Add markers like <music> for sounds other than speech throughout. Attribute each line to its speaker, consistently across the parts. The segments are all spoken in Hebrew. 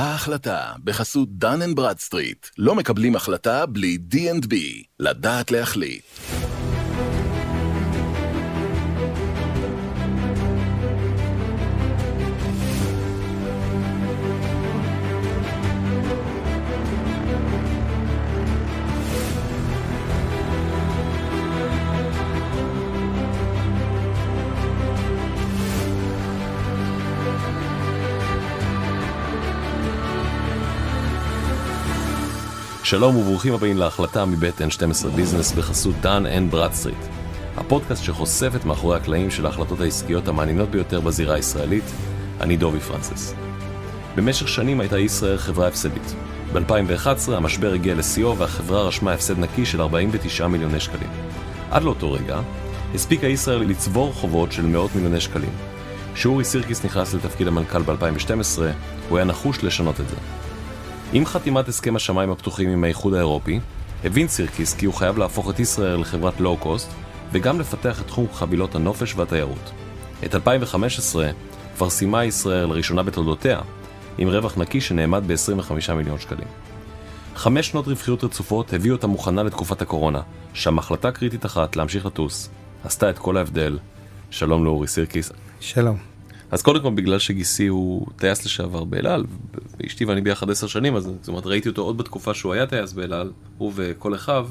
Speaker 1: ההחלטה בחסות Dun and Bradstreet. לא מקבלים החלטה בלי D&B. לדעת להחליט.
Speaker 2: שלום וברוכים הבאים להחלטה מבית N12 Business בחסות Dun and Bradstreet. הפודקאסט שחושף את מאחורי הקלעים של ההחלטות העסקיות המעניינות ביותר בזירה הישראלית, אני דובי פרנסס. במשך שנים הייתה ישראייר חברה הפסדית. ב-2011 המשבר הגיע לשיאו והחברה רשמה הפסד נקי של 49 מיליוני שקלים. עד לאותו רגע, הספיקה ישראייר לצבור חובות של מאות מיליוני שקלים. כשאורי סירקיס נכנס לתפקיד המנכ"ל ב-2012, הוא היה נחוש לשנות את זה. עם חתימת הסכם השמיים הפתוחים עם האיחוד האירופי, הבין סירקיס כי הוא חייב להפוך את ישראל לחברת לואו-קוסט וגם לפתח את תחום חבילות הנופש והתיירות. את 2015 כבר סיימה ישראל לראשונה בתולדותיה עם רווח נקי שנאמד ב-25 מיליון שקלים. חמש שנות רווחיות רצופות הביאו אותה מוכנה לתקופת הקורונה, שם החלטה קריטית אחת להמשיך לטוס עשתה את כל ההבדל. שלום לאורי סירקיס.
Speaker 3: שלום.
Speaker 2: אז קודם כל בגלל שגיסי הוא טייס לשעבר באל על, ואשתי ואני ביחד עשר שנים, אז זאת אומרת ראיתי אותו עוד בתקופה שהוא היה טייס באל על, הוא וכל אחיו.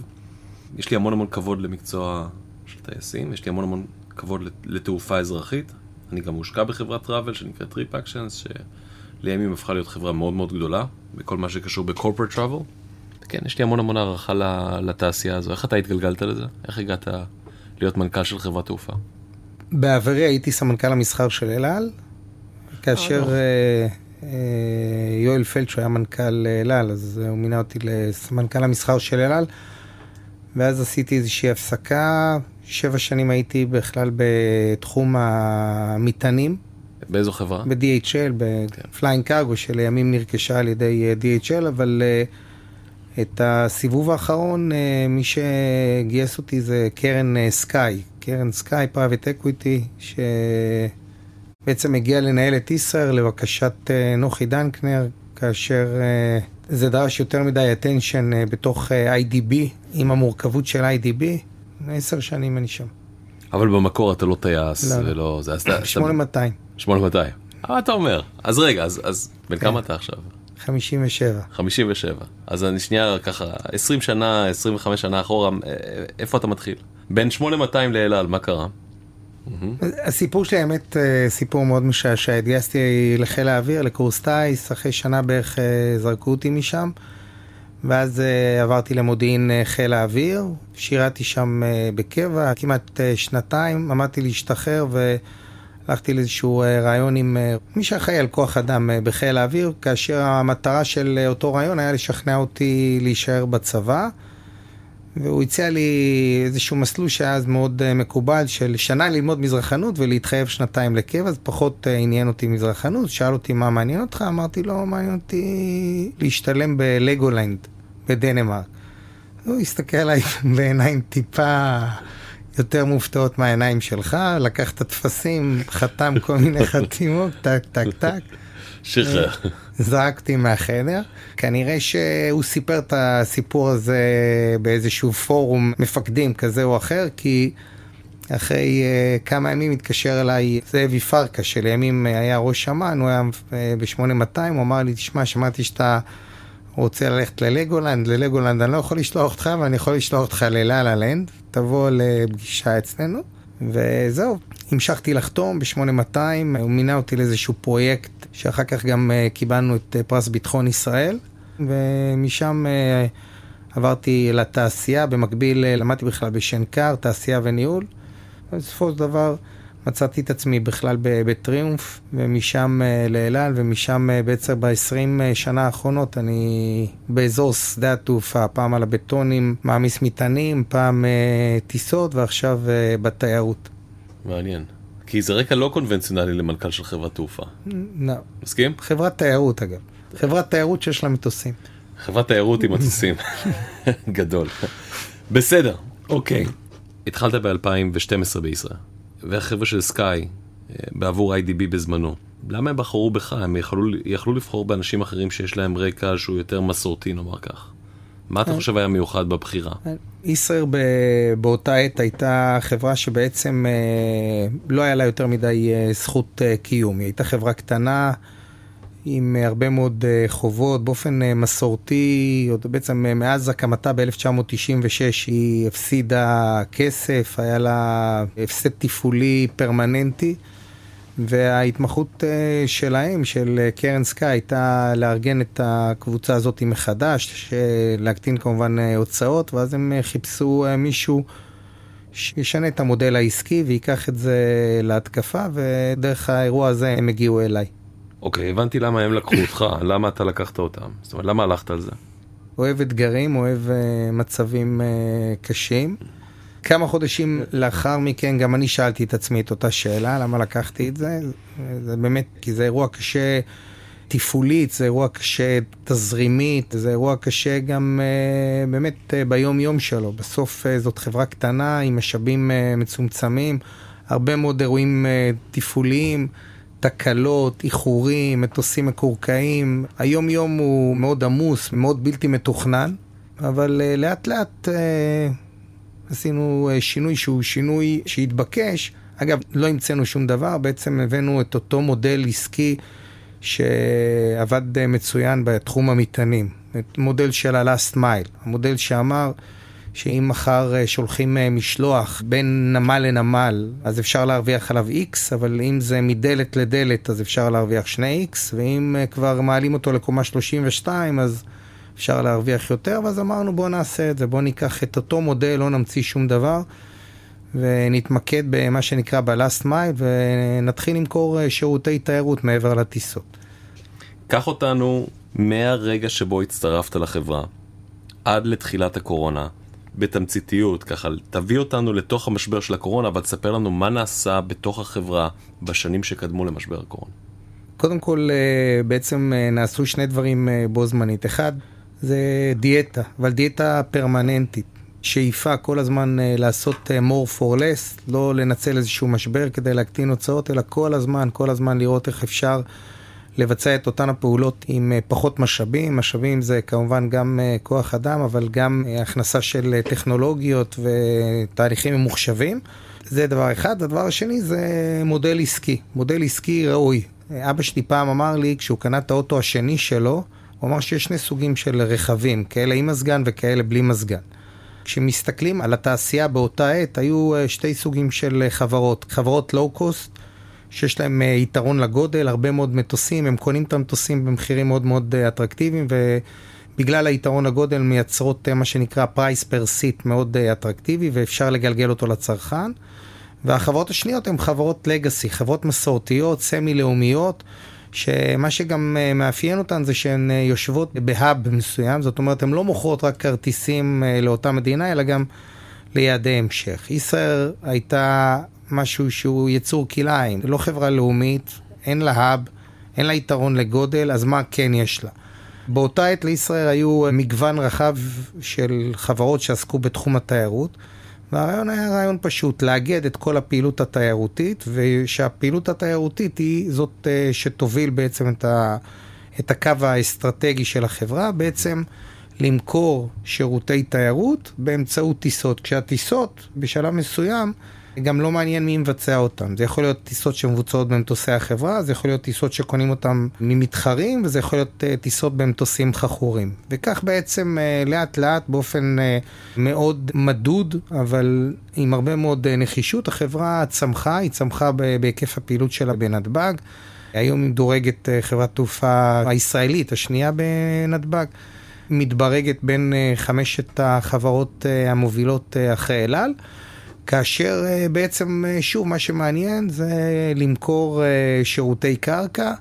Speaker 2: יש לי המון המון כבוד למקצוע של טייסים, יש לי המון המון כבוד לתעופה אזרחית. אני גם מושקע בחברת travel שנקראת TripActions, שלימים הפכה להיות חברה מאוד מאוד גדולה, בכל מה שקשור ב corporate travel. כן, יש לי המון המון הערכה לתעשייה הזו. איך אתה התגלגלת לזה? איך הגעת להיות מנכ"ל של חברת תעופה?
Speaker 3: בעברי הייתי סמנכ"ל המסחר של אל על, כאשר אה, אה, אה, יואל פלד, שהוא היה מנכ"ל אל על, אז הוא מינה אותי לסמנכ"ל המסחר של אל על, ואז עשיתי איזושהי הפסקה, שבע שנים הייתי בכלל בתחום המטענים.
Speaker 2: באיזו חברה?
Speaker 3: ב-DHL, ב Flying Cargo, שלימים נרכשה על ידי DHL, אבל את הסיבוב האחרון, מי שגייס אותי זה קרן Sky, קרן Sky private equity, שבעצם הגיע לנהל את ישראייר לבקשת אה, נוחי דנקנר, כאשר אה, זה דרש יותר מדי attention אה, בתוך IDB, עם המורכבות של IDB. עשר שנים אני שם.
Speaker 2: אבל במקור אתה לא טייס
Speaker 3: לא,
Speaker 2: לא. ולא... זה,
Speaker 3: 8200.
Speaker 2: 8200. מה אתה אומר? אז רגע, אז, אז בן כן. כמה אתה עכשיו?
Speaker 3: 57.
Speaker 2: 57. אז אני שנייה ככה, 20 שנה, 25 שנה אחורה, איפה אתה מתחיל? בין 8200 לאל על, מה קרה?
Speaker 3: הסיפור שלי האמת אה, סיפור מאוד משעשע, התגייסתי לחיל האוויר, לקורס טיס, אחרי שנה בערך אה, זרקו אותי משם, ואז אה, עברתי למודיעין חיל האוויר, שירתי שם בקבע כמעט שנתיים, עמדתי להשתחרר והלכתי לאיזשהו רעיון עם מי שאחראי על כוח אדם בחיל האוויר, כאשר המטרה של אותו רעיון היה לשכנע אותי להישאר בצבא. והוא הציע לי איזשהו מסלול שהיה אז מאוד uh, מקובל, של שנה ללמוד מזרחנות ולהתחייב שנתיים לקבע, אז פחות uh, עניין אותי מזרחנות, שאל אותי מה מעניין אותך, אמרתי לו, מעניין אותי להשתלם בלגולנד, בדנמרק. הוא הסתכל עליי <laughs> בעיניים טיפה יותר מופתעות מהעיניים שלך, לקח את הטפסים, חתם כל מיני <laughs> חתימות, טק, טק, טק.
Speaker 2: שחרר.
Speaker 3: זרקתי מהחדר. כנראה שהוא סיפר את הסיפור הזה באיזשהו פורום מפקדים כזה או אחר, כי אחרי uh, כמה ימים התקשר אליי זאבי פרקה, שלימים היה ראש אמ"ן, הוא היה uh, ב-8200, הוא אמר לי, תשמע, שמעתי שאתה רוצה ללכת ללגולנד, ללגולנד אני לא יכול לשלוח אותך, אבל אני יכול לשלוח אותך ללה לנד, תבוא לפגישה אצלנו. וזהו, המשכתי לחתום ב-8200, הוא מינה אותי לאיזשהו פרויקט שאחר כך גם uh, קיבלנו את uh, פרס ביטחון ישראל, ומשם uh, עברתי לתעשייה, במקביל uh, למדתי בכלל בשנקר, תעשייה וניהול. בסופו של דבר מצאתי את עצמי בכלל בטריומף, ומשם uh, לאלעל, ומשם uh, בעצם ב-20 שנה האחרונות אני באזור שדה התעופה, פעם על הבטונים מעמיס מטענים, פעם טיסות, ועכשיו בתיירות.
Speaker 2: מעניין. כי זה רקע לא קונבנציונלי למנכ"ל של חברת תעופה.
Speaker 3: לא.
Speaker 2: מסכים?
Speaker 3: חברת תיירות אגב. חברת תיירות שיש לה מטוסים.
Speaker 2: חברת תיירות עם מטוסים. <laughs> גדול. בסדר, אוקיי. התחלת ב-2012 בישראל, והחבר'ה של סקאי, בעבור IDB בזמנו, למה הם בחרו בך? הם יכלו, יכלו לבחור באנשים אחרים שיש להם רקע שהוא יותר מסורתי, נאמר כך. מה אתה חושב היה מיוחד בבחירה?
Speaker 3: ישראיר באותה עת הייתה חברה שבעצם לא היה לה יותר מדי זכות קיום. היא הייתה חברה קטנה. עם הרבה מאוד חובות, באופן מסורתי, בעצם מאז הקמתה ב-1996 היא הפסידה כסף, היה לה הפסד תפעולי פרמננטי. וההתמחות שלהם, של קרן סקאי, הייתה לארגן את הקבוצה הזאת מחדש, להקטין כמובן הוצאות, ואז הם חיפשו מישהו שישנה את המודל העסקי ויקח את זה להתקפה, ודרך האירוע הזה הם הגיעו אליי.
Speaker 2: אוקיי, okay, הבנתי למה הם לקחו אותך, למה אתה לקחת אותם, זאת אומרת, למה הלכת על זה?
Speaker 3: אוהב אתגרים, אוהב uh, מצבים uh, קשים. כמה חודשים לאחר מכן גם אני שאלתי את עצמי את אותה שאלה, למה לקחתי את זה? זה באמת, כי זה אירוע קשה תפעולית, זה אירוע קשה תזרימית, זה אירוע קשה גם uh, באמת uh, ביום יום שלו. בסוף uh, זאת חברה קטנה עם משאבים uh, מצומצמים, הרבה מאוד אירועים uh, תפעוליים. תקלות, איחורים, מטוסים מקורקעים. היום יום הוא מאוד עמוס, מאוד בלתי מתוכנן, אבל uh, לאט לאט uh, עשינו uh, שינוי שהוא שינוי שהתבקש. אגב, לא המצאנו שום דבר, בעצם הבאנו את אותו מודל עסקי שעבד מצוין בתחום המטענים. מודל של ה-last mile, המודל שאמר שאם מחר אה, שולחים אה, משלוח בין נמל לנמל, אז אפשר להרוויח עליו X, אבל אם זה מדלת לדלת, אז אפשר להרוויח 2X, ואם אה, כבר מעלים אותו לקומה 32, אז אפשר להרוויח יותר, ואז אמרנו בואו נעשה את זה, בואו ניקח את אותו מודל, לא נמציא שום דבר, ונתמקד במה שנקרא ב-last mile, ונתחיל למכור שירותי תיירות מעבר לטיסות.
Speaker 2: קח אותנו מהרגע שבו הצטרפת לחברה, עד לתחילת הקורונה. בתמציתיות, ככה תביא אותנו לתוך המשבר של הקורונה, אבל תספר לנו מה נעשה בתוך החברה בשנים שקדמו למשבר הקורונה.
Speaker 3: קודם כל, אה, בעצם אה, נעשו שני דברים אה, בו זמנית. אחד, זה דיאטה, אבל דיאטה פרמננטית. שאיפה כל הזמן לעשות more for less, לא לנצל איזשהו משבר כדי להקטין הוצאות, אלא כל הזמן, כל הזמן לראות איך אפשר לבצע את אותן הפעולות עם אה, פחות משאבים. משאבים זה כמובן גם אה, כוח אדם, אבל גם אה, הכנסה של טכנולוגיות ותהליכים ממוחשבים. זה דבר אחד. הדבר השני זה מודל עסקי, מודל עסקי ראוי. אבא שלי פעם אמר לי, כשהוא קנה את האוטו השני שלו, הוא אמר שיש שני סוגים של רכבים, כאלה עם מזגן וכאלה בלי מזגן. כשמסתכלים על התעשייה באותה עת, היו שתי סוגים של חברות. חברות לואו-קוסט, שיש להם אה, יתרון לגודל, הרבה מאוד מטוסים, הם קונים את המטוסים במחירים מאוד מאוד אה, אטרקטיביים, ובגלל היתרון לגודל מייצרות אה, מה שנקרא price per seat מאוד אטרקטיבי, ואפשר לגלגל אותו לצרכן. והחברות השניות הן חברות legacy, חברות מסורתיות, סמי-לאומיות, שמה שגם מאפיין אותן זה שהן יושבות ב hub מסוים, זאת אומרת, הן לא מוכרות רק כרטיסים לאותה מדינה, אלא גם ליעדי המשך. ישראל הייתה משהו שהוא יצור כלאיים, לא חברה לאומית, אין לה האב, אין לה יתרון לגודל, אז מה כן יש לה? באותה עת לישראל היו מגוון רחב של חברות שעסקו בתחום התיירות, והרעיון היה רעיון פשוט, לאגד את כל הפעילות התיירותית, ושהפעילות התיירותית היא זאת אה, שתוביל בעצם את, ה, את הקו האסטרטגי של החברה, בעצם למכור שירותי תיירות באמצעות טיסות. כשהטיסות, בשלב מסוים, גם לא מעניין מי מבצע אותם. זה יכול להיות טיסות שמבוצעות במטוסי החברה, זה יכול להיות טיסות שקונים אותם ממתחרים, וזה יכול להיות uh, טיסות במטוסים חכורים. וכך בעצם uh, לאט לאט באופן uh, מאוד מדוד, אבל עם הרבה מאוד uh, נחישות, החברה צמחה, היא צמחה בהיקף הפעילות שלה בנתב"ג. היום היא מדורגת uh, חברת תעופה הישראלית, השנייה בנתב"ג. מתברגת בין חמשת החברות המובילות אחרי אל על. כאשר אה, בעצם, אה, שוב, מה שמעניין זה למכור אה, שירותי קרקע.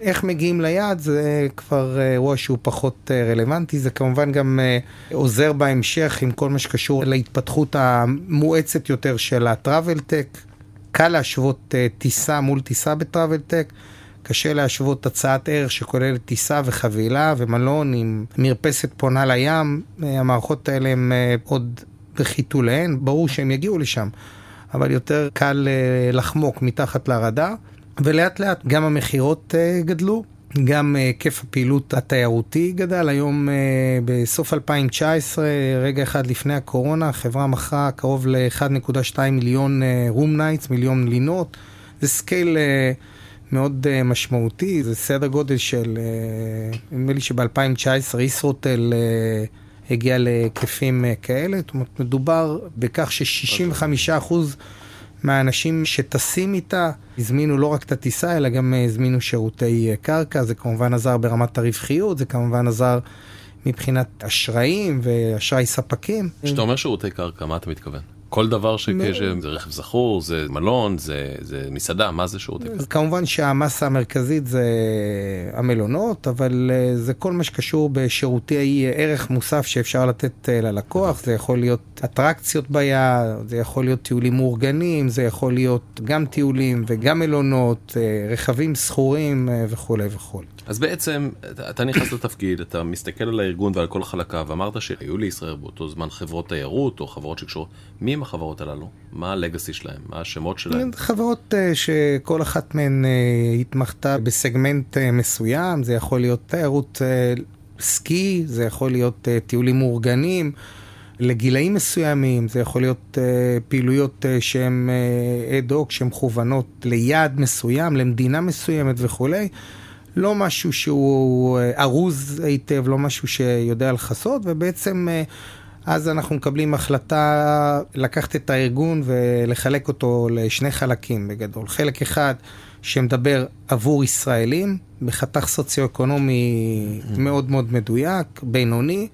Speaker 3: איך מגיעים ליעד זה כבר אירוע שהוא פחות רלוונטי, זה כמובן גם עוזר בהמשך עם כל מה שקשור להתפתחות המואצת יותר של הטראבל טק. קל להשוות טיסה מול טיסה בטראבל טק. קשה להשוות הצעת ערך שכוללת טיסה וחבילה ומלון עם מרפסת פונה לים. המערכות האלה הן עוד בחיתוליהן, ברור שהם יגיעו לשם, אבל יותר קל אה, לחמוק מתחת לרדאר. ולאט לאט גם המכירות גדלו, גם היקף הפעילות התיירותי גדל. היום בסוף 2019, רגע אחד לפני הקורונה, החברה מכרה קרוב ל-1.2 מיליון room nights, מיליון לינות. זה scale מאוד משמעותי, זה סדר גודל של, נדמה לי שב-2019 ישרוטל הגיע להיקפים כאלה. זאת אומרת, מדובר בכך ש-65% מהאנשים שטסים איתה הזמינו לא רק את הטיסה, אלא גם הזמינו שירותי קרקע. זה כמובן עזר ברמת הרווחיות, זה כמובן עזר מבחינת אשראים ואשראי ספקים.
Speaker 2: כשאתה אומר שירותי קרקע, מה אתה מתכוון? כל דבר שקשר, זה רכב זכור, זה מלון, זה, זה מסעדה, מה זה שירותי קרקע?
Speaker 3: כמובן שהמסה המרכזית זה המלונות, אבל זה כל מה שקשור בשירותי ערך מוסף שאפשר לתת ללקוח, זה יכול להיות אטרקציות ביער, זה יכול להיות טיולים מאורגנים, זה יכול להיות גם טיולים וגם מלונות, רכבים זכורים וכולי וכולי.
Speaker 2: אז בעצם, אתה נכנס לתפקיד, אתה מסתכל על הארגון ועל כל חלקיו, ואמרת שהיו לישראל באותו זמן חברות תיירות או חברות שקשורות. מי הם החברות הללו? מה הלגאסי שלהם? מה השמות שלהם?
Speaker 3: חברות שכל אחת מהן התמחתה בסגמנט מסוים, זה יכול להיות תיירות סקי, זה יכול להיות טיולים מאורגנים. לגילאים מסוימים, זה יכול להיות uh, פעילויות uh, שהן אד-הוק, שהן מכוונות ליעד מסוים, למדינה מסוימת וכולי. לא משהו שהוא ארוז היטב, לא משהו שיודע לכסות, ובעצם אז אנחנו מקבלים החלטה לקחת את הארגון ולחלק אותו לשני חלקים בגדול. חלק אחד שמדבר עבור ישראלים, בחתך סוציו-אקונומי מאוד מאוד מדויק, בינוני.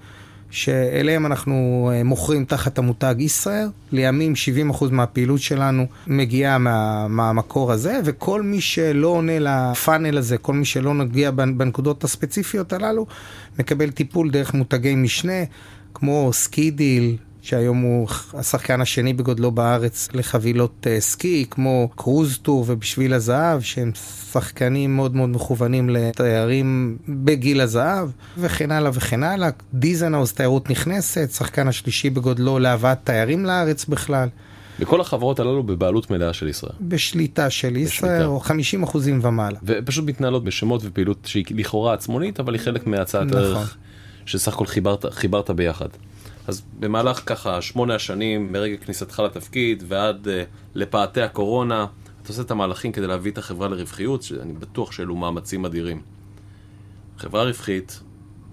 Speaker 3: שאליהם אנחנו מוכרים תחת המותג ישראל. לימים 70% מהפעילות שלנו מגיעה מה, מהמקור הזה, וכל מי שלא עונה לפאנל הזה, כל מי שלא נגיע בנקודות הספציפיות הללו, מקבל טיפול דרך מותגי משנה, כמו SkiDeal, שהיום הוא השחקן השני בגודלו בארץ לחבילות סקי, כמו Cruise Tour ובשביל הזהב, שהם שחקנים מאוד מאוד מכוונים לתיירים בגיל הזהב, וכן הלאה וכן הלאה. דיזנהאוס, תיירות נכנסת, שחקן השלישי בגודלו להבאת תיירים לארץ בכלל.
Speaker 2: וכל החברות הללו בבעלות מלאה של ישראייר.
Speaker 3: בשליטה של ישראייר, או 50 אחוזים ומעלה.
Speaker 2: ופשוט מתנהלות בשמות ופעילות שהיא לכאורה עצמאית, אבל היא חלק מהצעת נכון. ערך שסך הכל חיברת, חיברת ביחד. אז במהלך ככה שמונה השנים, מרגע כניסתך לתפקיד ועד uh, לפאתי הקורונה, אתה עושה את המהלכים כדי להביא את החברה לרווחיות, שאני בטוח שאלו מאמצים אדירים. חברה רווחית,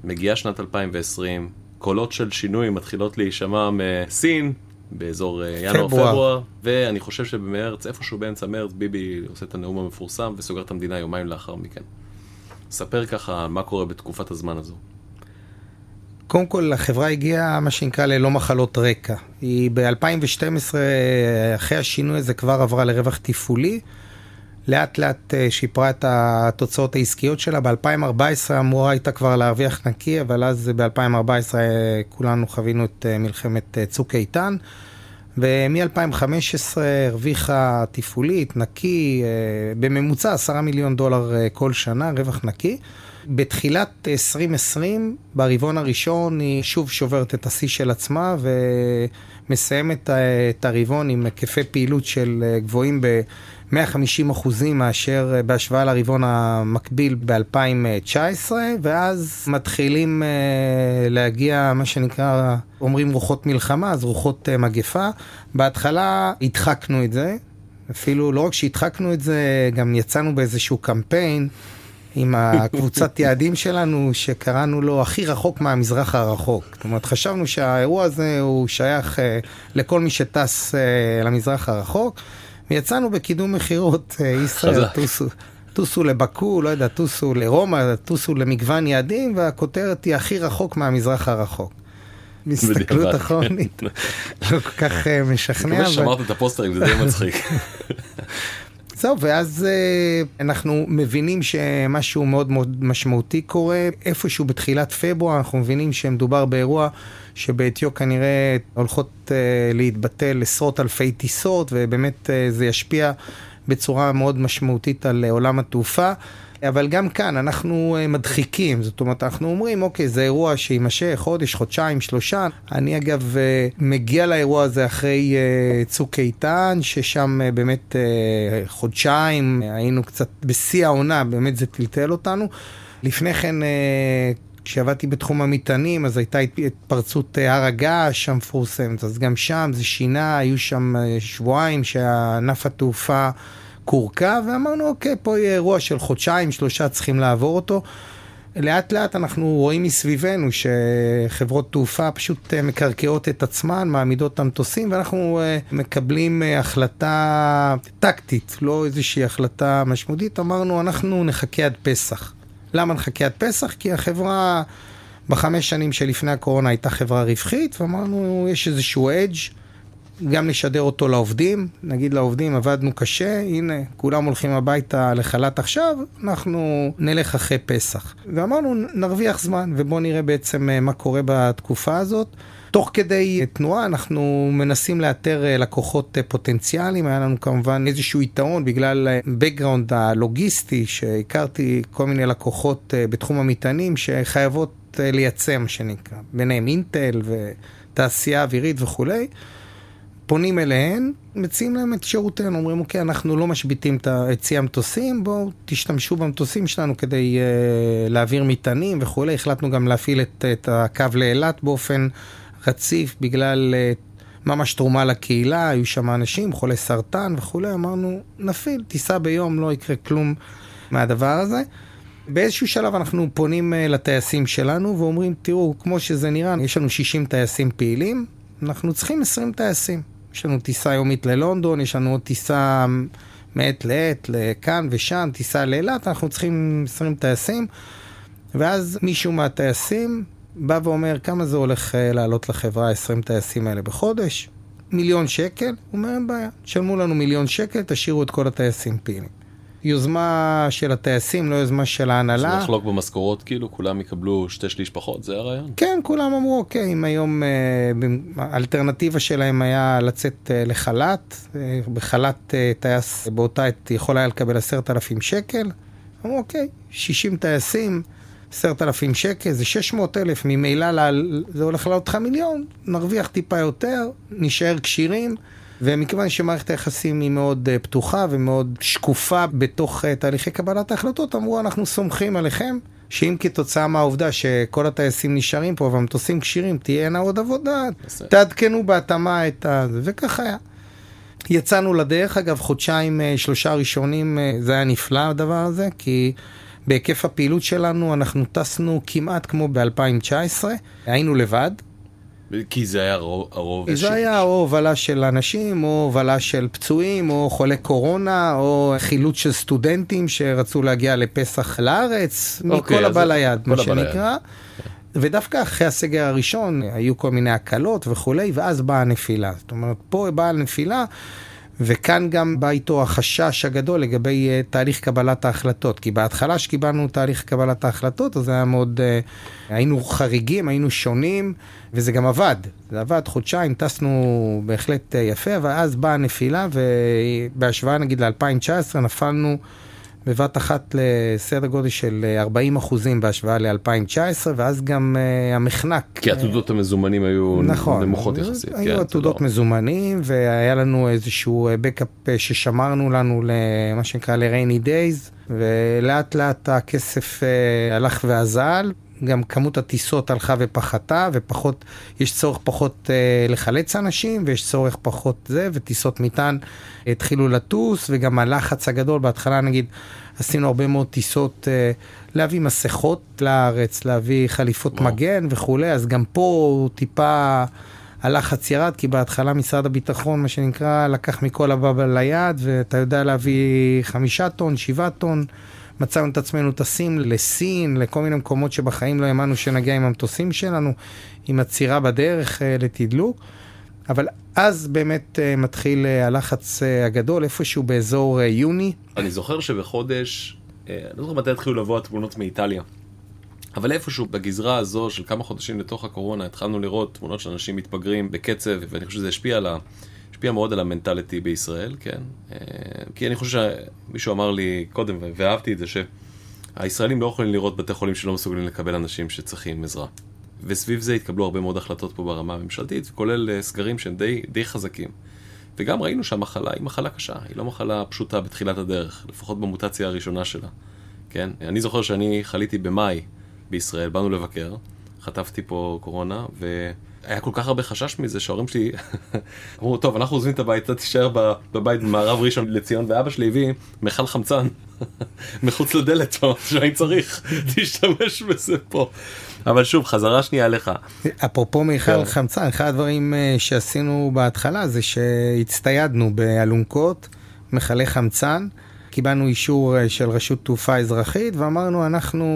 Speaker 2: מגיעה שנת 2020, קולות של שינוי מתחילות להישמע מסין, באזור ינואר-פברואר, ואני חושב שבמרץ, איפשהו באמצע מרץ, ביבי עושה את הנאום המפורסם וסוגר את המדינה יומיים לאחר מכן. ספר ככה מה קורה בתקופת הזמן הזו.
Speaker 3: קודם כל, החברה הגיעה, מה שנקרא, ללא מחלות רקע. היא ב-2012, אחרי השינוי הזה, כבר עברה לרווח תפעולי. לאט לאט שיפרה את התוצאות העסקיות שלה. ב-2014 אמורה הייתה כבר להרוויח נקי, אבל אז ב-2014 כולנו חווינו את מלחמת צוק איתן. ומ-2015 הרוויחה תפעולית, נקי, בממוצע 10 מיליון דולר כל שנה, רווח נקי. בתחילת 2020, ברבעון הראשון, היא שוב שוברת את השיא של עצמה ומסיימת את הרבעון עם היקפי פעילות של גבוהים ב-150 אחוזים מאשר בהשוואה לרבעון המקביל ב-2019, ואז מתחילים להגיע, מה שנקרא, אומרים רוחות מלחמה, אז רוחות מגפה. בהתחלה הדחקנו את זה, אפילו לא רק שהדחקנו את זה, גם יצאנו באיזשהו קמפיין. עם הקבוצת <laughs> יעדים שלנו, שקראנו לו הכי רחוק מהמזרח הרחוק. זאת אומרת, חשבנו שהאירוע הזה הוא שייך uh, לכל מי שטס uh, למזרח הרחוק, ויצאנו בקידום מכירות, uh, ישראל, טוסו, טוסו לבקו, לא יודע, טוסו לרומא, טוסו למגוון יעדים, והכותרת היא הכי רחוק מהמזרח הרחוק. מסתכלות אחרונית, לא כל כך משכנע.
Speaker 2: אני מקווה ששמרת את הפוסטרים, זה די מצחיק. <laughs>
Speaker 3: זהו, ואז uh, אנחנו מבינים שמשהו מאוד מאוד משמעותי קורה. איפשהו בתחילת פברואר אנחנו מבינים שמדובר באירוע שבעטיו כנראה הולכות uh, להתבטל עשרות אלפי טיסות, ובאמת uh, זה ישפיע בצורה מאוד משמעותית על עולם התעופה. אבל גם כאן אנחנו אה, מדחיקים, זאת אומרת, אנחנו אומרים, אוקיי, זה אירוע שיימשך חודש, חודשיים, שלושה. אני אגב אה, מגיע לאירוע הזה אחרי אה, צוק איתן, ששם באמת חודשיים היינו קצת בשיא העונה, באמת זה טלטל אותנו. לפני כן... כשעבדתי בתחום המטענים, אז הייתה התפרצות הר הגעש המפורסמת, אז גם שם זה שינה, היו שם שבועיים שענף התעופה קורקע, ואמרנו, אוקיי, פה יהיה אירוע של חודשיים, שלושה צריכים לעבור אותו. לאט לאט אנחנו רואים מסביבנו שחברות תעופה פשוט אה, מקרקעות את עצמן, מעמידות את המטוסים, ואנחנו אה, מקבלים אה, החלטה טקטית, לא איזושהי החלטה משמעותית. אמרנו, אנחנו נחכה עד פסח. למה נחכה עד פסח? כי החברה בחמש שנים שלפני הקורונה הייתה חברה רווחית, ואמרנו, יש איזשהו אדג' גם נשדר אותו לעובדים, נגיד לעובדים עבדנו קשה, הנה כולם הולכים הביתה לחל"ת עכשיו, אנחנו נלך אחרי פסח. ואמרנו נרוויח זמן ובואו נראה בעצם אה, מה קורה בתקופה הזאת. תוך כדי תנועה אנחנו מנסים לאתר אה, לקוחות אה, פוטנציאליים, היה לנו כמובן איזשהו יתרון בגלל background הלוגיסטי שהכרתי כל מיני לקוחות בתחום המטענים שחייבות לייצא מה שנקרא, ביניהם אינטל ותעשייה אווירית וכולי. פונים אליהן, מציעים להם את שירותינו, אומרים, אוקיי, אנחנו לא משביתים את צי המטוסים, בואו תשתמשו במטוסים שלנו כדי uh, להעביר מטענים וכולי. החלטנו גם להפעיל את, את הקו לאילת באופן רציף, בגלל uh, ממש תרומה לקהילה, היו שם אנשים, חולי סרטן וכולי, אמרנו, נפעיל, תיסע ביום, לא יקרה כלום מהדבר הזה. באיזשהו שלב אנחנו פונים uh, לטייסים שלנו ואומרים, תראו, כמו שזה נראה, יש לנו 60 טייסים פעילים, אנחנו צריכים 20 טייסים. יש לנו טיסה יומית ללונדון, יש לנו עוד טיסה מעת לעת לכאן ושם, טיסה לאילת, אנחנו צריכים 20 טייסים, ואז מישהו מהטייסים בא ואומר כמה זה הולך אה, לעלות לחברה 20 טייסים האלה בחודש? מיליון שקל? הוא אומר אין בעיה, תשלמו לנו מיליון שקל, תשאירו את כל הטייסים פעילים. יוזמה של הטייסים, לא יוזמה של ההנהלה.
Speaker 2: צריך לחלוק במשכורות כאילו, כולם יקבלו שתי שליש פחות, זה הרעיון?
Speaker 3: כן, כולם אמרו, אוקיי, אם היום אה, האלטרנטיבה שלהם היה לצאת אה, לחל"ת, אה, בחל"ת טייס באותה עת יכול היה לקבל עשרת אלפים שקל, אמרו, אוקיי, 60 טייסים, עשרת אלפים שקל, זה 600 אלף, ממילא זה הולך לעלות לך מיליון, נרוויח טיפה יותר, נשאר כשירים. ומכיוון שמערכת היחסים היא מאוד uh, פתוחה ומאוד שקופה בתוך uh, תהליכי קבלת ההחלטות, אמרו אנחנו סומכים עליכם. שאם כתוצאה מהעובדה שכל הטייסים נשארים פה והמטוסים כשירים, תהיינה עוד עבודה, תעדכנו בהתאמה את ה... וכך היה. יצאנו לדרך, אגב, חודשיים, אה, שלושה ראשונים, זה היה נפלא הדבר הזה, כי בהיקף הפעילות שלנו אנחנו טסנו כמעט כמו ב-2019, היינו לבד,
Speaker 2: כי זה היה הרוב...
Speaker 3: זה היה או הובלה של אנשים, או הובלה של פצועים, או חולי קורונה, או חילוץ של סטודנטים שרצו להגיע לפסח לארץ, אוקיי, מכל הבא ליד, מה שנקרא. ודווקא אחרי הסגר הראשון היו כל מיני הקלות וכולי, ואז באה הנפילה. זאת אומרת, פה באה הנפילה. וכאן גם בא איתו החשש הגדול לגבי uh, תהליך קבלת ההחלטות, כי בהתחלה שקיבלנו תהליך קבלת ההחלטות, אז היה מאוד, uh, היינו חריגים, היינו שונים, וזה גם עבד. זה עבד חודשיים, טסנו בהחלט uh, יפה, אבל אז באה הנפילה, ובהשוואה נגיד ל-2019 נפלנו בבת אחת לסדר גודל של 40 אחוזים בהשוואה ל-2019, ואז גם uh, המחנק.
Speaker 2: כי עתודות המזומנים היו נכון, נמוכות יחסית.
Speaker 3: היו כן, עתודות לא... מזומנים, והיה לנו איזשהו בקאפ ששמרנו לנו למה שנקרא ל-rainy days, ולאט לאט הכסף uh, הלך ואזל. גם כמות הטיסות הלכה ופחתה, ופחות, יש צורך פחות אה, לחלץ אנשים, ויש צורך פחות זה, וטיסות מטען התחילו לטוס, וגם הלחץ הגדול, בהתחלה נגיד עשינו הרבה מאוד טיסות אה, להביא מסכות לארץ, להביא חליפות וואו. מגן וכולי, אז גם פה טיפה הלחץ ירד, כי בהתחלה משרד הביטחון, מה שנקרא, לקח מכל הבא ליד, ואתה יודע להביא חמישה טון, שבעה טון. מצאנו את עצמנו טסים לסין, לכל מיני מקומות שבחיים לא האמנו שנגיע עם המטוסים שלנו, עם עצירה בדרך אה, לתדלוק. אבל אז באמת uh, מתחיל uh, הלחץ uh, הגדול, איפשהו באזור uh, יוני.
Speaker 2: אני זוכר שבחודש, uh, אני לא זוכר מתי התחילו לבוא התמונות מאיטליה, אבל איפשהו בגזרה הזו של כמה חודשים לתוך הקורונה התחלנו לראות תמונות של אנשים מתבגרים בקצב, ואני חושב שזה השפיע על, ה... השפיע מאוד על המנטליטי בישראל, כן. אה, כי אני חושב שמישהו אמר לי קודם, ואהבתי את זה, שהישראלים לא יכולים לראות בתי חולים שלא מסוגלים לקבל אנשים שצריכים עזרה. וסביב זה התקבלו הרבה מאוד החלטות פה ברמה הממשלתית, כולל אה, סגרים שהם די, די חזקים. וגם ראינו שהמחלה היא מחלה קשה, היא לא מחלה פשוטה בתחילת הדרך, לפחות במוטציה הראשונה שלה, כן? אני זוכר שאני חליתי במאי בישראל, באנו לבקר, חטפתי פה קורונה, והיה כל כך הרבה חשש מזה שההורים שלי <laughs> אמרו, טוב, אנחנו עוזבים את הבית, אתה תישאר בבית במערב ראשון לציון, ואבא שלי הביא מכל חמצן <laughs> מחוץ לדלת, <laughs> שאני צריך, תשתמש בזה פה. אבל שוב, חזרה שנייה לך.
Speaker 3: אפרופו מיכל כן. חמצן, אחד הדברים אה, שעשינו בהתחלה זה שהצטיידנו באלונקות, מכלי חמצן. קיבלנו אישור אה, של רשות תעופה אזרחית ואמרנו אנחנו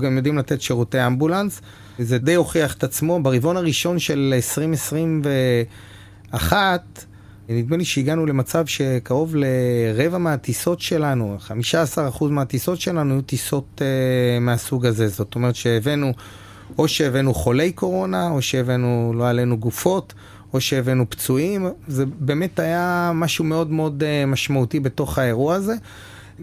Speaker 3: גם יודעים לתת שירותי אמבולנס. זה די הוכיח את עצמו ברבעון הראשון של 2021. נדמה לי שהגענו למצב שקרוב לרבע מהטיסות שלנו, 15% מהטיסות שלנו היו טיסות uh, מהסוג הזה. זאת אומרת שהבאנו, או שהבאנו חולי קורונה, או שהבאנו, לא עלינו גופות, או שהבאנו פצועים. זה באמת היה משהו מאוד מאוד uh, משמעותי בתוך האירוע הזה.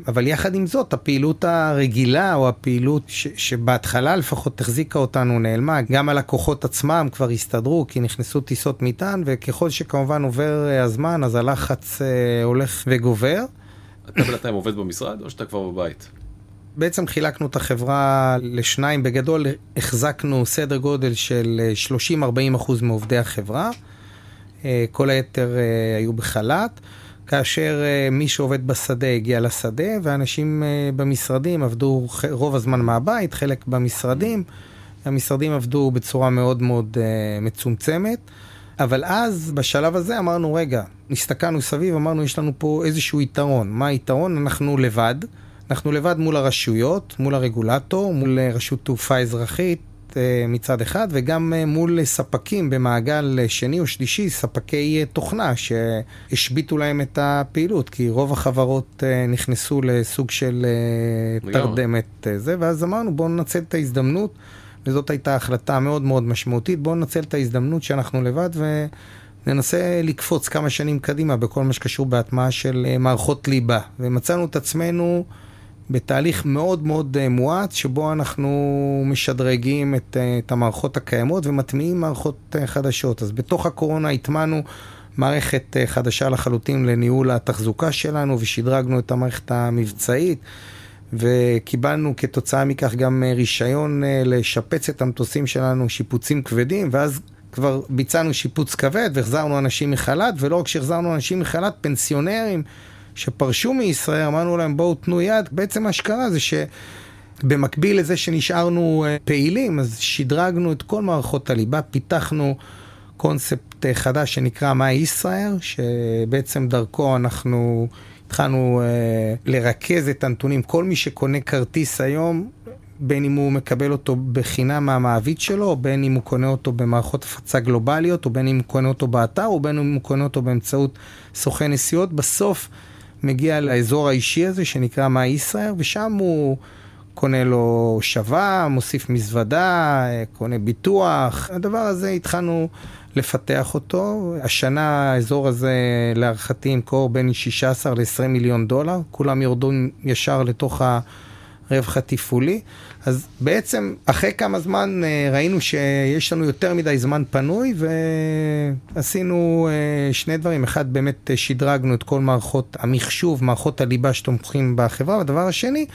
Speaker 3: אבל יחד עם זאת, הפעילות הרגילה, או הפעילות ש- שבהתחלה לפחות החזיקה אותנו, נעלמה. גם הלקוחות עצמם כבר הסתדרו, כי נכנסו טיסות מטען, וככל שכמובן עובר אה, הזמן, אז הלחץ אה, הולך וגובר.
Speaker 2: אתה בינתיים עובד במשרד, או שאתה כבר בבית?
Speaker 3: בעצם חילקנו את החברה לשניים, בגדול החזקנו סדר גודל של 30-40 אה, אחוז מעובדי החברה, אה, כל היתר היו בחל"ת. כאשר uh, מי שעובד בשדה הגיע לשדה, ואנשים uh, במשרדים עבדו רוב הזמן מהבית, חלק במשרדים. המשרדים עבדו בצורה מאוד מאוד uh, מצומצמת. אבל אז, בשלב הזה, אמרנו, רגע, הסתכלנו סביב, אמרנו, יש לנו פה איזשהו יתרון. מה היתרון? אנחנו לבד. אנחנו לבד מול הרשויות, מול הרגולטור, מול רשות תעופה אזרחית, אה, מצד אחד, וגם אה, מול ספקים במעגל שני או שלישי, ספקי אה, תוכנה שהשביתו להם את הפעילות, כי רוב החברות נכנסו לסוג של תרדמת זה, ואז אמרנו בואו ננצל את ההזדמנות, וזאת הייתה החלטה מאוד מאוד משמעותית, בואו ננצל את ההזדמנות שאנחנו לבד ו... ננסה לקפוץ כמה שנים קדימה בכל מה שקשור בהטמעה של מערכות ליבה. ומצאנו את עצמנו בתהליך מאוד מאוד אה, מואץ, שבו אנחנו משדרגים את, אה, את המערכות הקיימות ומטמיעים מערכות אה, חדשות. אז בתוך הקורונה הטמענו מערכת חדשה לחלוטין לניהול התחזוקה שלנו ושדרגנו את המערכת המבצעית. וקיבלנו כתוצאה מכך גם רישיון לשפץ את המטוסים שלנו שיפוצים כבדים, ואז כבר ביצענו שיפוץ כבד והחזרנו אנשים מחל"ת, ולא רק שהחזרנו אנשים מחל"ת, פנסיונרים שפרשו מישראל, אמרנו להם בואו תנו יד. בעצם מה שקרה זה שבמקביל לזה שנשארנו אה, פעילים, אז שדרגנו את כל מערכות הליבה, פיתחנו קונספט אה, חדש שנקרא מאי ישראל, שבעצם דרכו אנחנו התחלנו אה, לרכז את הנתונים. כל מי שקונה כרטיס היום, בין אם הוא מקבל אותו בחינם מהמעביד שלו, או בין אם הוא קונה אותו במערכות הפצה גלובליות, או בין אם הוא קונה אותו באתר, או בין אם הוא קונה אותו באמצעות סוכן נסיעות, בסוף מגיע לאזור האישי הזה שנקרא מה ישראל, ושם הוא קונה לו שווה, מוסיף מזוודה, קונה ביטוח. הדבר הזה התחלנו לפתח אותו. השנה האזור הזה להערכתי ימכור בין 16 ל-20 מיליון דולר, כולם יורדו ישר לתוך ה... רווח התפעולי. אז בעצם אחרי כמה זמן אה, ראינו שיש לנו יותר מדי זמן פנוי ועשינו אה, שני דברים. אחד, באמת שדרגנו את כל מערכות המחשוב, מערכות הליבה שתומכים בחברה, והדבר השני,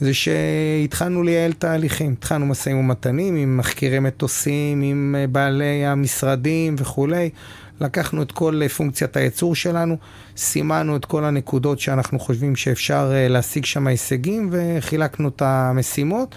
Speaker 3: זה שהתחלנו לייעל תהליכים. התחלנו משאים ומתנים עם מחקירי מטוסים, עם אה, בעלי המשרדים וכולי. לקחנו את כל אה, פונקציית הייצור שלנו, סימנו את כל הנקודות שאנחנו חושבים שאפשר אה, להשיג שם הישגים וחילקנו את המשימות.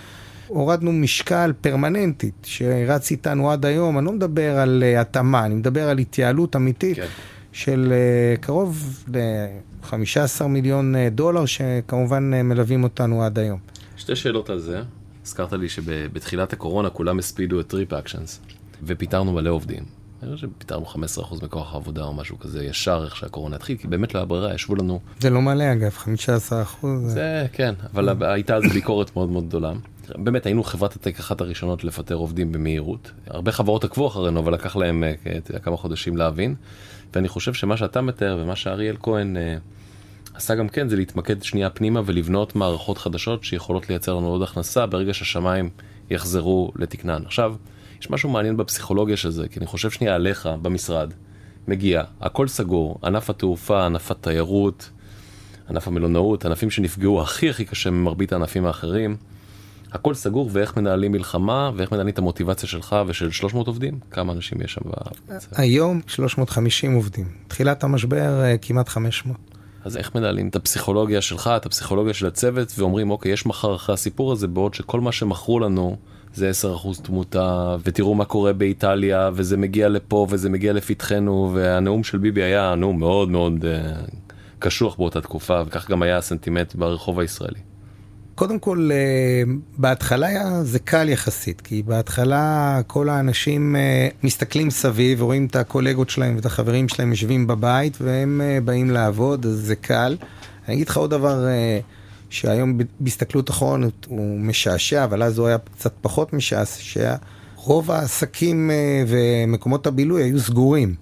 Speaker 3: הורדנו משקל פרמננטית שרץ איתנו עד היום, אני לא מדבר על אה, התאמה, אני מדבר על התייעלות אמיתית כן. של קרוב ל-15 מיליון דולר שכמובן מלווים אותנו עד היום.
Speaker 2: שתי שאלות על זה. הזכרת לי שבתחילת הקורונה כולם הספידו את TripActions ופיטרנו מלא עובדים. אני חושב שפיטרנו 15% מכוח העבודה או משהו כזה ישר איך שהקורונה התחיל, כי באמת לא היה ברירה, ישבו לנו...
Speaker 3: זה לא מלא אגב, 15%.
Speaker 2: זה כן, אבל הייתה אז ביקורת מאוד מאוד גדולה. באמת היינו חברת הטק אחת הראשונות לפטר עובדים במהירות. הרבה חברות עקבו אחרינו, אבל לקח להם uh, כמה חודשים להבין. ואני חושב שמה שאתה מתאר ומה שאריאל כהן uh, עשה גם כן זה להתמקד שנייה פנימה ולבנות מערכות חדשות שיכולות לייצר לנו עוד הכנסה ברגע שהשמיים יחזרו לתקנן. עכשיו, יש משהו מעניין בפסיכולוגיה של זה, כי אני חושב שנייה עליך במשרד, מגיע, הכל סגור, ענף התעופה, ענף התיירות, ענף המלונאות, ענפים שנפגעו הכי הכי קשה ממרבית הענפים האחרים. הכל סגור ואיך מנהלים מלחמה ואיך מנהלים את המוטיבציה שלך ושל 300 עובדים? כמה אנשים יש שם?
Speaker 3: היום 350 עובדים. תחילת המשבר אה, כמעט 500.
Speaker 2: אז איך מנהלים את הפסיכולוגיה שלך, את הפסיכולוגיה של הצוות ואומרים אוקיי יש מחר אחרי הסיפור הזה בעוד שכל מה שמכרו לנו זה 10% תמותה ותראו מה קורה באיטליה וזה מגיע לפה וזה מגיע לפתחנו והנאום של ביבי היה נאום מאוד מאוד uh, קשוח באותה תקופה וכך גם היה הסנטימנט ברחוב הישראלי.
Speaker 3: קודם כל, אה, בהתחלה זה קל יחסית, כי בהתחלה כל האנשים אה, מסתכלים סביב ורואים את הקולגות שלהם ואת החברים שלהם יושבים בבית והם באים לעבוד, אז זה קל. אני אגיד לך עוד דבר שהיום בהסתכלות אחרונת הוא משעשע, אבל אז הוא היה קצת פחות משעשע. רוב העסקים ומקומות הבילוי היו סגורים.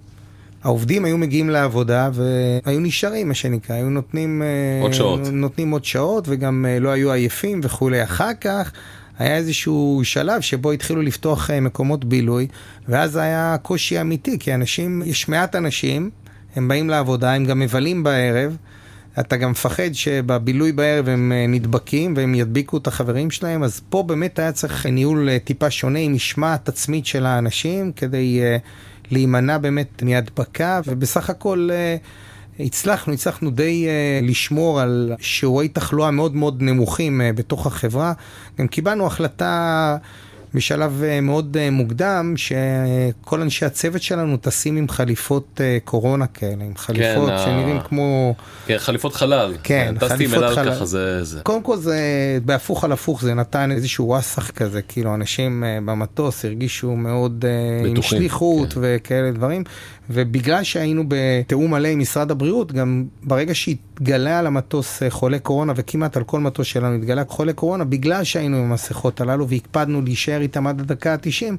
Speaker 3: העובדים היו מגיעים לעבודה והיו נשארים, מה שנקרא, היו נותנים
Speaker 2: אה, עוד שעות,
Speaker 3: נותנים עוד שעות וגם אה, לא היו עייפים וכולי. אחר כך היה איזשהו שלב שבו התחילו לפתוח אה, מקומות בילוי, ואז היה קושי אמיתי, כי אנשים, יש מעט אנשים, הם באים לעבודה, הם גם מבלים בערב. אתה גם מפחד שבבילוי בערב הם נדבקים והם ידביקו את החברים שלהם, אז פה באמת היה צריך ניהול טיפה שונה עם משמעת עצמית של האנשים כדי להימנע באמת מהדבקה, ובסך הכל אה, הצלחנו, הצלחנו די אה, לשמור על שיעורי תחלואה מאוד מאוד נמוכים אה, בתוך החברה. גם קיבלנו החלטה בשלב אה, מאוד אה, מוקדם, שכל אנשי הצוות שלנו טסים עם חליפות אה, קורונה כאלה, עם חליפות כן, שנראים ה... כמו...
Speaker 2: כן, חליפות חלל.
Speaker 3: כן,
Speaker 2: חליפות חלל. ככה זה, זה.
Speaker 3: קודם כל זה, בהפוך על הפוך, זה נתן איזשהו וואסך כזה, כאילו אנשים במטוס הרגישו מאוד בטוחים, עם שליחות כן. וכאלה דברים. ובגלל שהיינו בתיאום מלא עם משרד הבריאות, גם ברגע שהתגלה על המטוס חולה קורונה, וכמעט על כל מטוס שלנו התגלה חולה קורונה, בגלל שהיינו עם המסכות הללו והקפדנו להישאר איתם עד הדקה ה-90,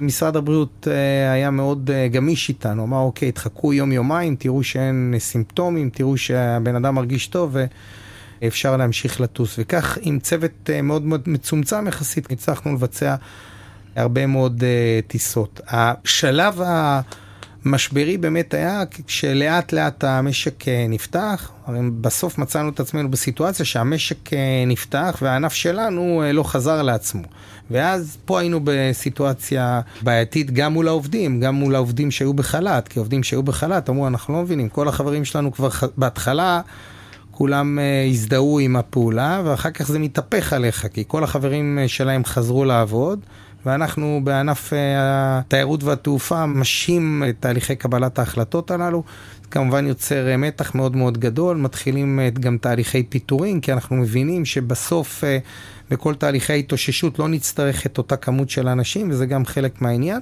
Speaker 3: משרד הבריאות אה, היה מאוד אה, גמיש איתנו, אמר אוקיי, תחכו יום-יומיים, תראו שאין סימפטומים, תראו שהבן אדם מרגיש טוב ואפשר להמשיך לטוס. וכך עם צוות מאוד מאוד מצומצם יחסית, הצלחנו לבצע הרבה מאוד טיסות. השלב ה... משברי באמת היה כשלאט לאט המשק אה, נפתח, הרי בסוף מצאנו את עצמנו בסיטואציה שהמשק אה, נפתח והענף שלנו אה, לא חזר לעצמו. ואז פה היינו בסיטואציה בעייתית גם מול העובדים, גם מול העובדים שהיו בחל"ת, כי עובדים שהיו בחל"ת אמרו אנחנו לא מבינים, כל החברים שלנו כבר בהתחלה כולם הזדהו עם הפעולה ואחר כך זה מתהפך עליך, כי כל החברים שלהם חזרו לעבוד. ואנחנו בענף אה, התיירות והתעופה משים את תהליכי קבלת ההחלטות הללו. כמובן יוצר אה, מתח מאוד מאוד גדול, מתחילים אה, גם תהליכי פיטורים, כי אנחנו מבינים שבסוף בכל תהליכי ההתאוששות לא נצטרך את אותה כמות של אנשים, וזה גם חלק מהעניין.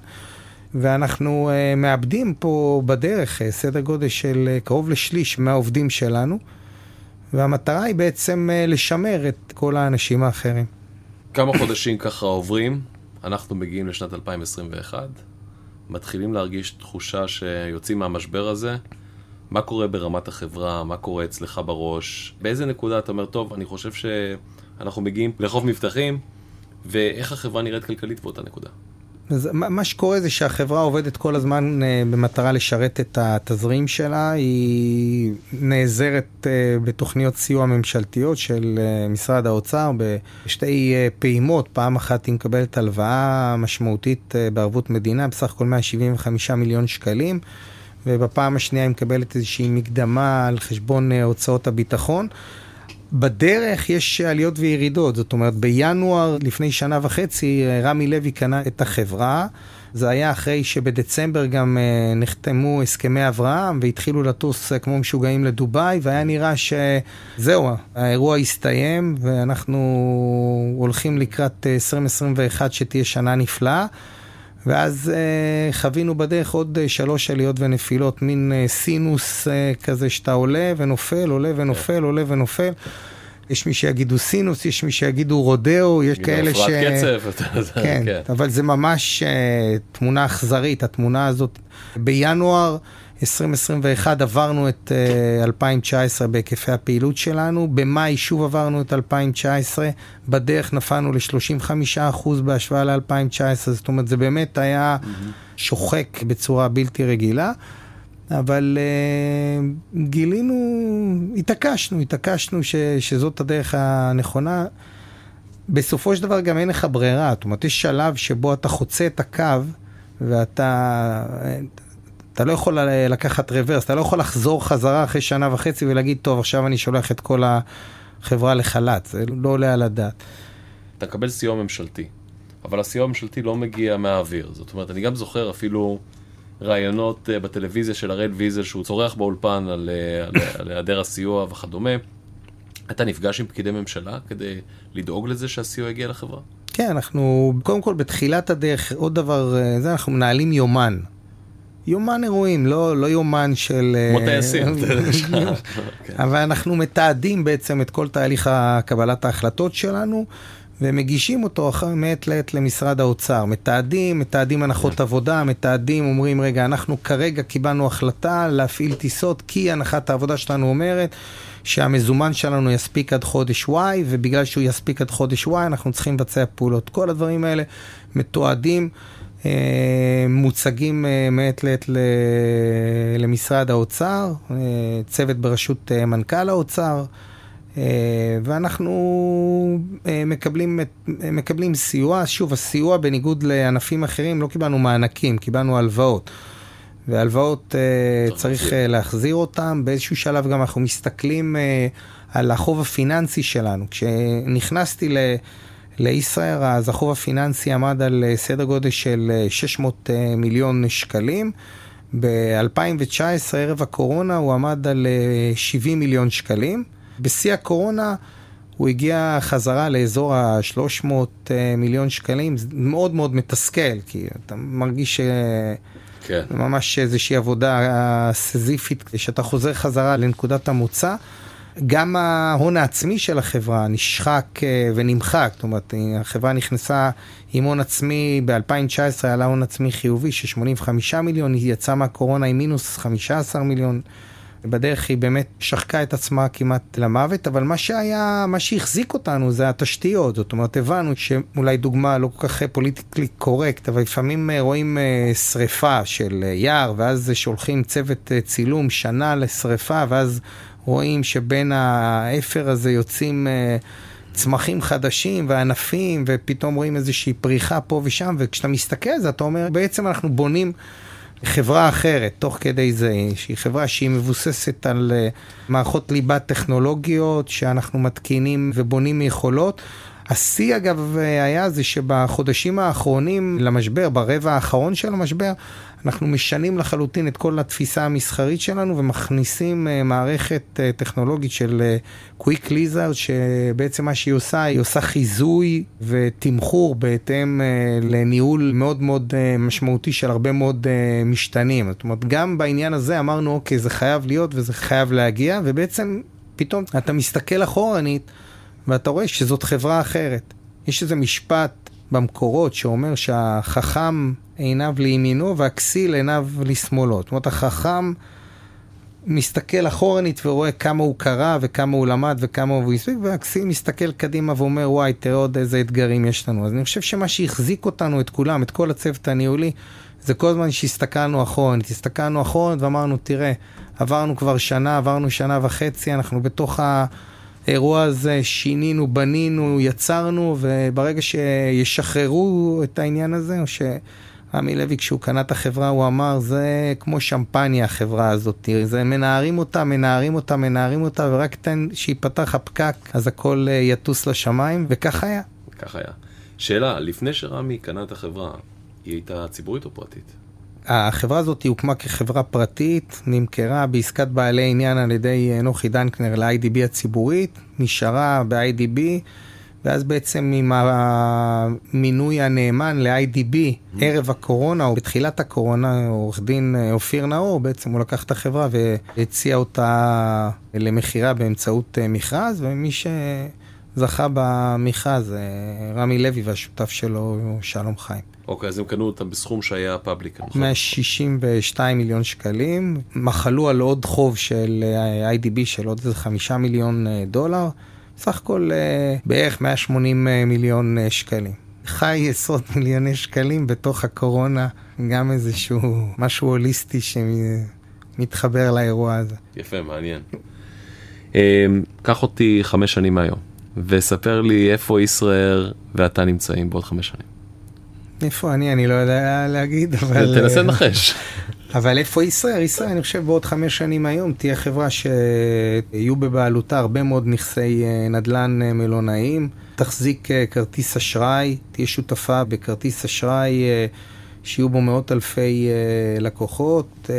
Speaker 3: ואנחנו מאבדים פה בדרך סדר גודל של קרוב לשליש מהעובדים שלנו, והמטרה היא בעצם לשמר את כל האנשים האחרים.
Speaker 2: כמה חודשים ככה עוברים, אנחנו מגיעים לשנת 2021, מתחילים להרגיש תחושה שיוצאים מהמשבר הזה. מה קורה ברמת החברה, מה קורה אצלך בראש, באיזה נקודה אתה אומר, טוב, אני חושב שאנחנו מגיעים לחוף מבטחים, ואיך החברה נראית כלכלית באותה נקודה.
Speaker 3: אז מה שקורה זה שהחברה עובדת כל הזמן אה, במטרה לשרת את התזרים שלה, היא נעזרת אה, בתוכניות סיוע ממשלתיות של אה, משרד האוצר בשתי פעימות, פעם אחת היא מקבלת הלוואה משמעותית בערבות מדינה, בסך הכל 175 מיליון שקלים, ובפעם השנייה היא מקבלת איזושהי מקדמה על חשבון הוצאות הביטחון. בדרך יש עליות וירידות, זאת אומרת בינואר לפני שנה וחצי רמי לוי קנה את החברה. זה היה אחרי שבדצמבר גם uh, נחתמו הסכמי אברהם והתחילו לטוס כמו משוגעים לדובאי והיה נראה שזהו, האירוע הסתיים ואנחנו הולכים לקראת 2021 שתהיה שנה נפלאה. ואז uh, חווינו בדרך עוד uh, שלוש עליות ונפילות, מין uh, סינוס uh, כזה שאתה עולה ונופל, עולה ונופל, עולה ונופל. יש מי שיגידו סינוס, יש מי שיגידו רודאו, יש כאלה ש...
Speaker 2: קצב, <laughs>
Speaker 3: כן, כן, אבל זה ממש uh, תמונה אכזרית, התמונה הזאת. בינואר 2021 עברנו את uh, 2019 בהיקפי הפעילות שלנו, במאי שוב עברנו את 2019, בדרך נפלנו ל-35% בהשוואה ל-2019, זאת אומרת זה באמת היה. שוחק בצורה בלתי רגילה. אבל uh, גילינו, התעקשנו, התעקשנו ש, שזאת הדרך הנכונה. בסופו של דבר גם אין לך ברירה, זאת אומרת, יש שלב שבו אתה חוצה את הקו ואתה... אתה לא יכול לקחת רוורס, אתה לא יכול לחזור חזרה אחרי שנה וחצי ולהגיד, טוב, עכשיו אני שולח את כל החברה לחל"ת, זה לא עולה על הדעת.
Speaker 2: אתה מקבל סיוע ממשלתי, אבל הסיוע הממשלתי לא מגיע מהאוויר. זאת אומרת, אני גם זוכר אפילו ראיונות אה, בטלוויזיה של הראל ויזל, שהוא צורח באולפן על היעדר הסיוע וכדומה. אתה נפגש עם פקידי ממשלה כדי לדאוג לזה שהסיוע יגיע לחברה?
Speaker 3: כן, אנחנו, קודם כל בתחילת הדרך, עוד דבר, אה, זה אנחנו מנהלים יומן. יומן אירועים, לא, לא יומן של...
Speaker 2: אה, כמו טייסים. <laughs>
Speaker 3: אבל אנחנו מתעדים בעצם את כל תהליך קבלת ההחלטות שלנו, ומגישים אותו מעת לעת למשרד האוצר. מתעדים, מתעדים הנחות כן. עבודה, מתעדים, אומרים, רגע, אנחנו כרגע קיבלנו החלטה להפעיל טיסות, כי הנחת העבודה שלנו אומרת שהמזומן שלנו יספיק עד חודש Y, ובגלל שהוא יספיק עד חודש Y, אנחנו צריכים לבצע פעולות. כל הדברים האלה מתועדים. אה, מוצגים אה, מעת לעת למשרד האוצר, אה, צוות בראשות מנכ"ל האוצר, ואנחנו מקבלים, מקבלים סיוע. שוב, הסיוע בניגוד לענפים אחרים, לא קיבלנו מענקים, קיבלנו הלוואות. והלוואות צריך להחזיר אותן. באיזשהו שלב גם אנחנו מסתכלים על החוב הפיננסי שלנו. כשנכנסתי ל... לישראל, אז החוב הפיננסי עמד על אה, סדר גודל של 600 אה, אה, מיליון שקלים. ב-2019, ערב הקורונה, הוא עמד על 70 מיליון שקלים. בשיא הקורונה הוא הגיע חזרה לאזור ה-300 מיליון שקלים. זה מאוד מאוד מתסכל, כי אתה מרגיש ש... כן. ממש איזושהי עבודה סזיפית, שאתה חוזר חזרה לנקודת המוצא. גם ההון העצמי של החברה נשחק אה, ונמחק, זאת אומרת, החברה נכנסה עם הון עצמי, ב-2019 עלה הון עצמי חיובי של 85 מיליון, היא יצאה מהקורונה עם מינוס 15 מיליון. בדרך היא באמת שחקה את עצמה כמעט למוות, אבל מה שהיה, מה שהחזיק אותנו זה התשתיות. זאת אומרת, הבנו שאולי דוגמה לא כל כך פוליטיקלי קורקט, אבל לפעמים אה, רואים אה, שריפה של יער, ואז שולחים צוות צילום שנה לשריפה, ואז רואים שבין האפר הזה יוצאים אה, צמחים חדשים וענפים, ופתאום רואים איזושהי פריחה פה ושם, וכשאתה מסתכל על זה, אתה אומר, בעצם אנחנו בונים חברה אחרת, תוך כדי זה, שהיא חברה שהיא מבוססת על אה, מערכות ליבה טכנולוגיות, שאנחנו מתקינים ובונים יכולות. השיא אגב היה זה שבחודשים האחרונים למשבר, ברבע האחרון של המשבר, אנחנו משנים לחלוטין את כל התפיסה המסחרית שלנו ומכניסים uh, מערכת uh, טכנולוגית של uh, Quick Lizard, שבעצם מה שהיא עושה, היא עושה חיזוי ותמחור בהתאם לניהול מאוד מאוד משמעותי של הרבה מאוד משתנים. זאת אומרת, גם בעניין הזה אמרנו, אוקיי, זה חייב להיות וזה חייב להגיע, ובעצם פתאום אתה מסתכל אחורנית ואתה רואה שזאת חברה אחרת. יש איזה משפט במקורות שאומר שהחכם עיניו לימינו והכסיל עיניו לשמאלו. זאת אומרת, החכם מסתכל אחורנית ורואה כמה הוא קרא וכמה הוא למד וכמה הוא הספיק, והכסיל מסתכל קדימה ואומר, וואי, תראה עוד איזה אתגרים יש לנו. אז אני חושב שמה שהחזיק אותנו, את כולם, את כל הצוות הניהולי, זה כל הזמן שהסתכלנו אחורנית. הסתכלנו אחורנית ואמרנו, תראה, עברנו כבר שנה, עברנו שנה וחצי, אנחנו בתוך ה... האירוע הזה שינינו, בנינו, יצרנו, וברגע שישחררו את העניין הזה, או רמי לוי, כשהוא קנה את החברה, הוא אמר, זה כמו שמפניה החברה הזאת, זה מנערים אותה, מנערים אותה, מנערים אותה, ורק תן שיפתח הפקק, אז הכל אה, יטוס לשמיים, וכך היה.
Speaker 2: כך היה. שאלה, לפני שרמי קנה את החברה, היא הייתה ציבורית או פרטית?
Speaker 3: החברה הזאת הוקמה כחברה פרטית, נמכרה בעסקת בעלי עניין על ידי אה, נוחי דנקנר ל-IDB הציבורית, נשארה ב-IDB, ואז בעצם עם המינוי הנאמן ל-IDB mm-hmm. ערב הקורונה, או בתחילת הקורונה, עורך דין אה, אופיר נאור, בעצם הוא לקח את החברה והציע אותה למכירה באמצעות אה, מכרז, ומי שזכה במכרז, רמי לוי והשותף שלו, שלום חיים.
Speaker 2: אוקיי, אז הם קנו אותם בסכום שהיה פאבליק.
Speaker 3: 162 מיליון שקלים, מחלו על עוד חוב של IDB של עוד איזה חמישה מיליון דולר. סך הכל אה, בערך 180 אה, מיליון אה, שקלים. חי עשרות <laughs> מיליוני שקלים בתוך הקורונה, גם איזשהו <laughs> משהו הוליסטי שמתחבר לאירוע הזה.
Speaker 2: יפה, מעניין. קח אותי חמש שנים מהיום, וספר לי איפה ישראר ואתה נמצאים בעוד חמש שנים.
Speaker 3: איפה אני? אני לא יודע להגיד, אבל...
Speaker 2: תנסה לנחש.
Speaker 3: אבל איפה ישראל? ישראל, אני חושב, בעוד חמש שנים היום תהיה חברה שיהיו בבעלותה הרבה מאוד נכסי אה, נדל"ן אה, מלונאיים, תחזיק אה, כרטיס אשראי, תהיה שותפה בכרטיס אשראי שיהיו בו מאות אלפי לקוחות.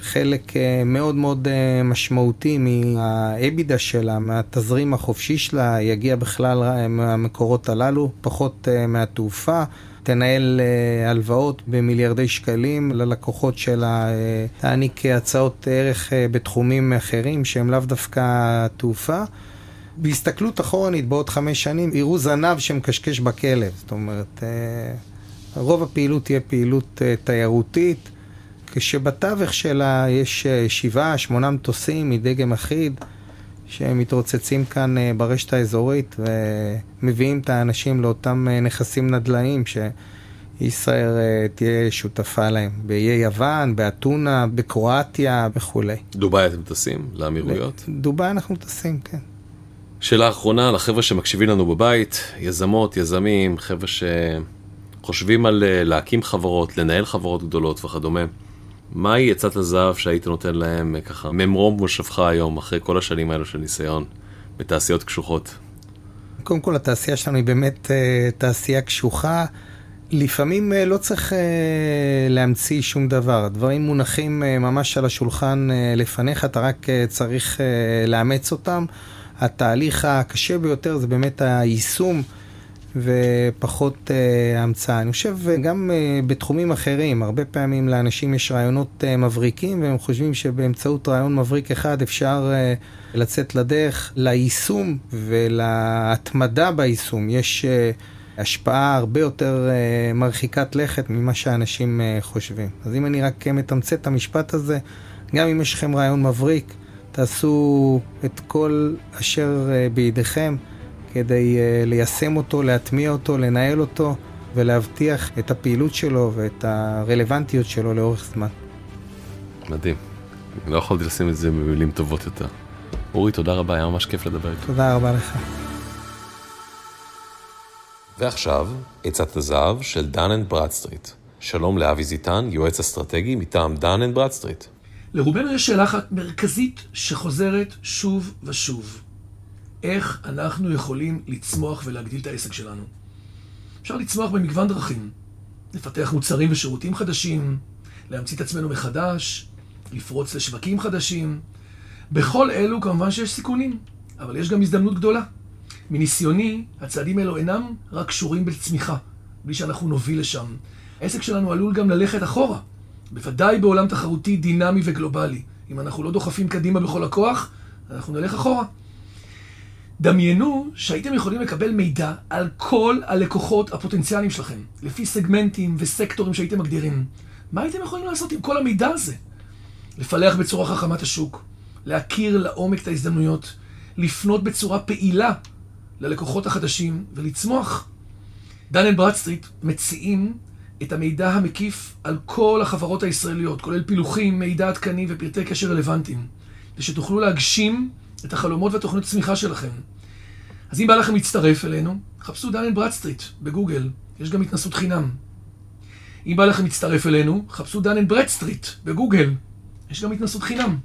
Speaker 3: חלק מאוד מאוד משמעותי מהאבידה שלה, מהתזרים החופשי שלה, יגיע בכלל מהמקורות הללו, פחות מהתעופה. תנהל אה, הלוואות במיליארדי שקלים ללקוחות שלה, אה, תעניק הצעות ערך אה, בתחומים אחרים שהם לאו דווקא תעופה. בהסתכלות אחורנית בעוד חמש שנים, יראו זנב שמקשקש בכלב. זאת אומרת, רוב הפעילות תהיה פעילות תיירותית, כשבתווך שלה יש שבעה, שמונה מטוסים מדגם אחיד. שמתרוצצים כאן ברשת האזורית ומביאים את האנשים לאותם נכסים נדל"יים שישראל תהיה שותפה להם, באיי יוון, באתונה, בקרואטיה וכולי.
Speaker 2: דובאי אתם טסים? לאמירויות?
Speaker 3: דובאי אנחנו טסים, כן.
Speaker 2: שאלה אחרונה לחבר'ה שמקשיבים לנו בבית, יזמות, יזמים, חבר'ה שחושבים על להקים חברות, לנהל חברות גדולות וכדומה. מהי עצת הזהב שהיית נותן להם אה, ככה ממרום מושבך היום, אחרי כל השנים האלו של ניסיון בתעשיות קשוחות?
Speaker 3: קודם כל, התעשייה שלנו היא באמת uh, תעשייה קשוחה. לפעמים uh, לא צריך uh, להמציא שום דבר. הדברים מונחים uh, ממש על השולחן uh, לפניך, אתה רק uh, צריך uh, לאמץ אותם. התהליך הקשה ביותר זה באמת היישום. ופחות uh, המצאה. אני חושב גם uh, בתחומים אחרים, הרבה פעמים לאנשים יש רעיונות uh, מבריקים והם חושבים שבאמצעות רעיון מבריק אחד אפשר uh, לצאת לדרך. ליישום ולהתמדה ביישום יש uh, השפעה הרבה יותר uh, מרחיקת לכת ממה שאנשים uh, חושבים. אז אם אני רק מתמצת את המשפט הזה, גם אם יש לכם רעיון מבריק, תעשו את כל אשר אה, בידיכם. כדי אה, ליישם אותו, להטמיע אותו, לנהל אותו ולהבטיח את הפעילות שלו ואת הרלוונטיות שלו לאורך זמן.
Speaker 2: מדהים. לא יכולתי לשים את זה במילים טובות יותר. אורי, תודה רבה, היה ממש כיף לדבר איתך.
Speaker 3: תודה רבה לך.
Speaker 2: ועכשיו, עצת הזהב של Dun and Bradstreet. שלום לאבי זיטן, יועץ אסטרטגי מטעם Dun and Bradstreet.
Speaker 4: לרובנו יש שאלה אחת מרכזית שחוזרת שוב ושוב. איך אנחנו יכולים לצמוח ולהגדיל את העסק שלנו. אפשר לצמוח במגוון דרכים. לפתח מוצרים ושירותים חדשים, להמציא את עצמנו מחדש, לפרוץ לשווקים חדשים. בכל אלו כמובן שיש סיכונים, אבל יש גם הזדמנות גדולה. מניסיוני, הצעדים האלו אינם רק קשורים בצמיחה, בלי שאנחנו נוביל לשם. העסק שלנו עלול גם ללכת אחורה, בוודאי בעולם תחרותי דינמי וגלובלי. אם אנחנו לא דוחפים קדימה בכל הכוח, אנחנו נלך אחורה. דמיינו שהייתם יכולים לקבל מידע על כל הלקוחות הפוטנציאליים שלכם, לפי סגמנטים וסקטורים שהייתם מגדירים. מה הייתם יכולים לעשות עם כל המידע הזה? לפלח בצורה חכמה את השוק, להכיר לעומק את ההזדמנויות, לפנות בצורה פעילה ללקוחות החדשים ולצמוח. Dun & Bradstreet מציעים את המידע המקיף על כל החברות הישראליות, כולל פילוחים, מידע עדכני ופרטי קשר רלוונטיים, ושתוכלו להגשים את החלומות והתוכניות הצמיחה שלכם. אז אם בא לכם להצטרף אלינו, חפשו Dun & Bradstreet בגוגל, יש גם התנסות חינם. אם בא לכם להצטרף אלינו, חפשו Dun & Bradstreet בגוגל, יש גם התנסות חינם.